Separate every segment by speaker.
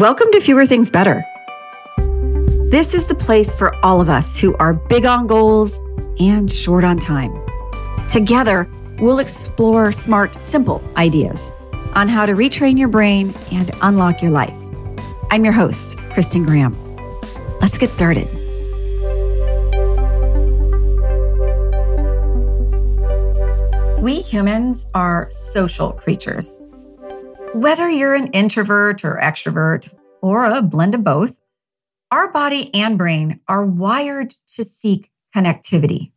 Speaker 1: Welcome to Fewer Things Better. This is the place for all of us who are big on goals and short on time. Together, we'll explore smart, simple ideas on how to retrain your brain and unlock your life. I'm your host, Kristen Graham. Let's get started. We humans are social creatures. Whether you're an introvert or extrovert, or a blend of both, our body and brain are wired to seek connectivity.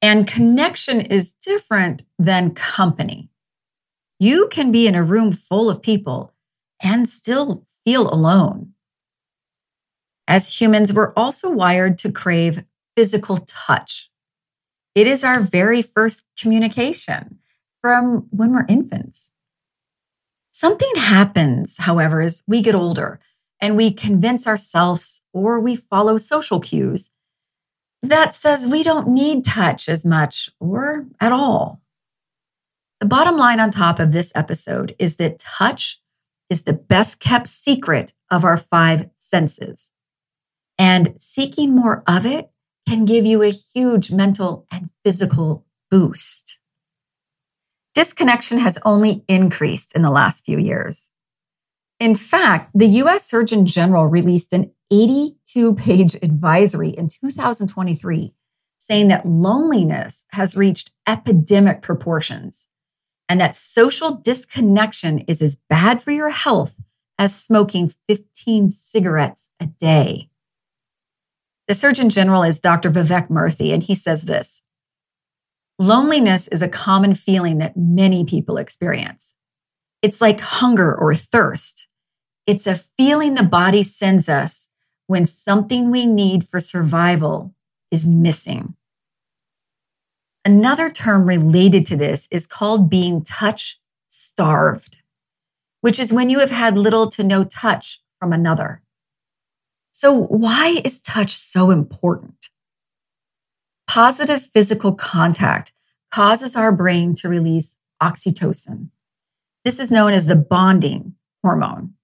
Speaker 1: And connection is different than company. You can be in a room full of people and still feel alone. As humans, we're also wired to crave physical touch. It is our very first communication from when we're infants. Something happens, however, as we get older and we convince ourselves or we follow social cues that says we don't need touch as much or at all. The bottom line on top of this episode is that touch is the best kept secret of our five senses. And seeking more of it can give you a huge mental and physical boost. Disconnection has only increased in the last few years. In fact, the US Surgeon General released an 82 page advisory in 2023 saying that loneliness has reached epidemic proportions and that social disconnection is as bad for your health as smoking 15 cigarettes a day. The Surgeon General is Dr. Vivek Murthy, and he says this Loneliness is a common feeling that many people experience. It's like hunger or thirst. It's a feeling the body sends us when something we need for survival is missing. Another term related to this is called being touch starved, which is when you have had little to no touch from another. So, why is touch so important? Positive physical contact causes our brain to release oxytocin. This is known as the bonding hormone.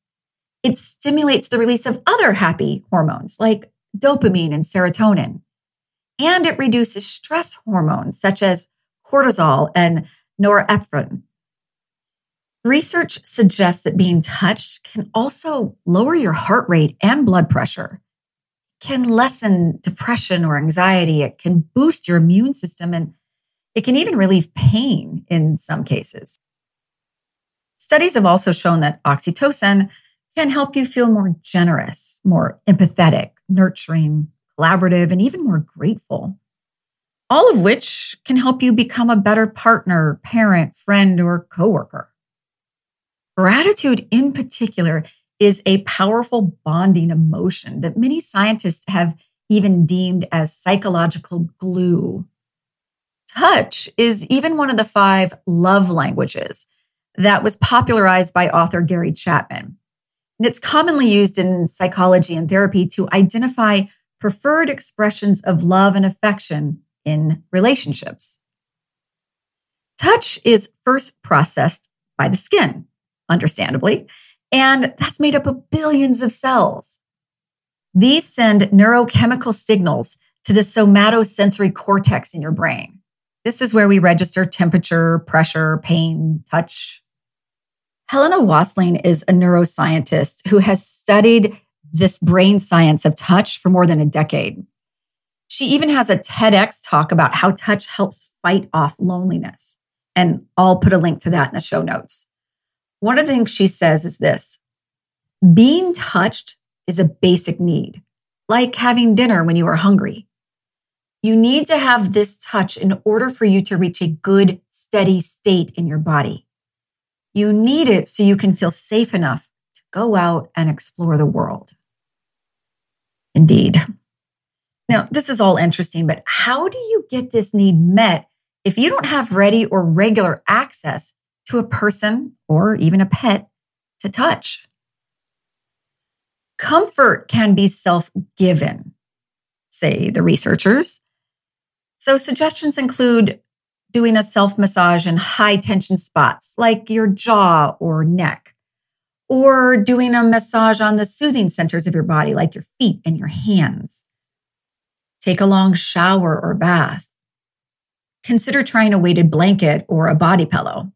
Speaker 1: It stimulates the release of other happy hormones like dopamine and serotonin. And it reduces stress hormones such as cortisol and norepinephrine. Research suggests that being touched can also lower your heart rate and blood pressure, can lessen depression or anxiety, it can boost your immune system, and it can even relieve pain in some cases. Studies have also shown that oxytocin can help you feel more generous, more empathetic, nurturing, collaborative, and even more grateful. All of which can help you become a better partner, parent, friend, or coworker. Gratitude, in particular, is a powerful bonding emotion that many scientists have even deemed as psychological glue. Touch is even one of the five love languages that was popularized by author Gary Chapman. And it's commonly used in psychology and therapy to identify preferred expressions of love and affection in relationships. Touch is first processed by the skin understandably. And that's made up of billions of cells. These send neurochemical signals to the somatosensory cortex in your brain. This is where we register temperature, pressure, pain, touch. Helena Wasling is a neuroscientist who has studied this brain science of touch for more than a decade. She even has a TEDx talk about how touch helps fight off loneliness. And I'll put a link to that in the show notes. One of the things she says is this being touched is a basic need, like having dinner when you are hungry. You need to have this touch in order for you to reach a good, steady state in your body. You need it so you can feel safe enough to go out and explore the world. Indeed. Now, this is all interesting, but how do you get this need met if you don't have ready or regular access to a person or even a pet to touch. Comfort can be self given, say the researchers. So, suggestions include doing a self massage in high tension spots like your jaw or neck, or doing a massage on the soothing centers of your body, like your feet and your hands. Take a long shower or bath. Consider trying a weighted blanket or a body pillow.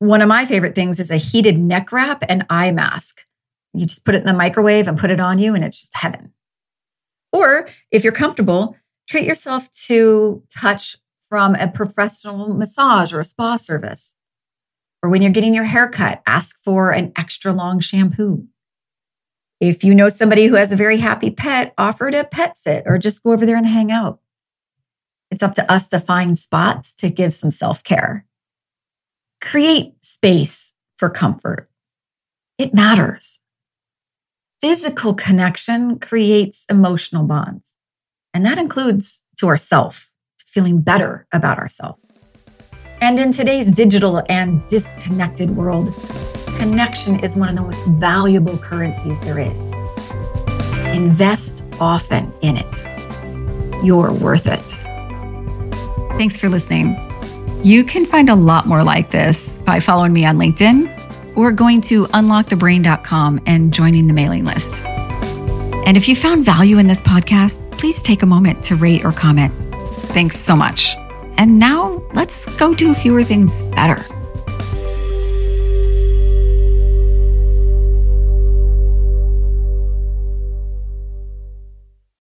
Speaker 1: One of my favorite things is a heated neck wrap and eye mask. You just put it in the microwave and put it on you, and it's just heaven. Or if you're comfortable, treat yourself to touch from a professional massage or a spa service. Or when you're getting your hair cut, ask for an extra long shampoo. If you know somebody who has a very happy pet, offer to pet sit or just go over there and hang out. It's up to us to find spots to give some self care. Create space for comfort. It matters. Physical connection creates emotional bonds, and that includes to ourself, feeling better about ourselves. And in today's digital and disconnected world, connection is one of the most valuable currencies there is. Invest often in it. You're worth it.
Speaker 2: Thanks for listening. You can find a lot more like this by following me on LinkedIn or going to unlockthebrain.com and joining the mailing list. And if you found value in this podcast, please take a moment to rate or comment. Thanks so much. And now let's go do fewer things better.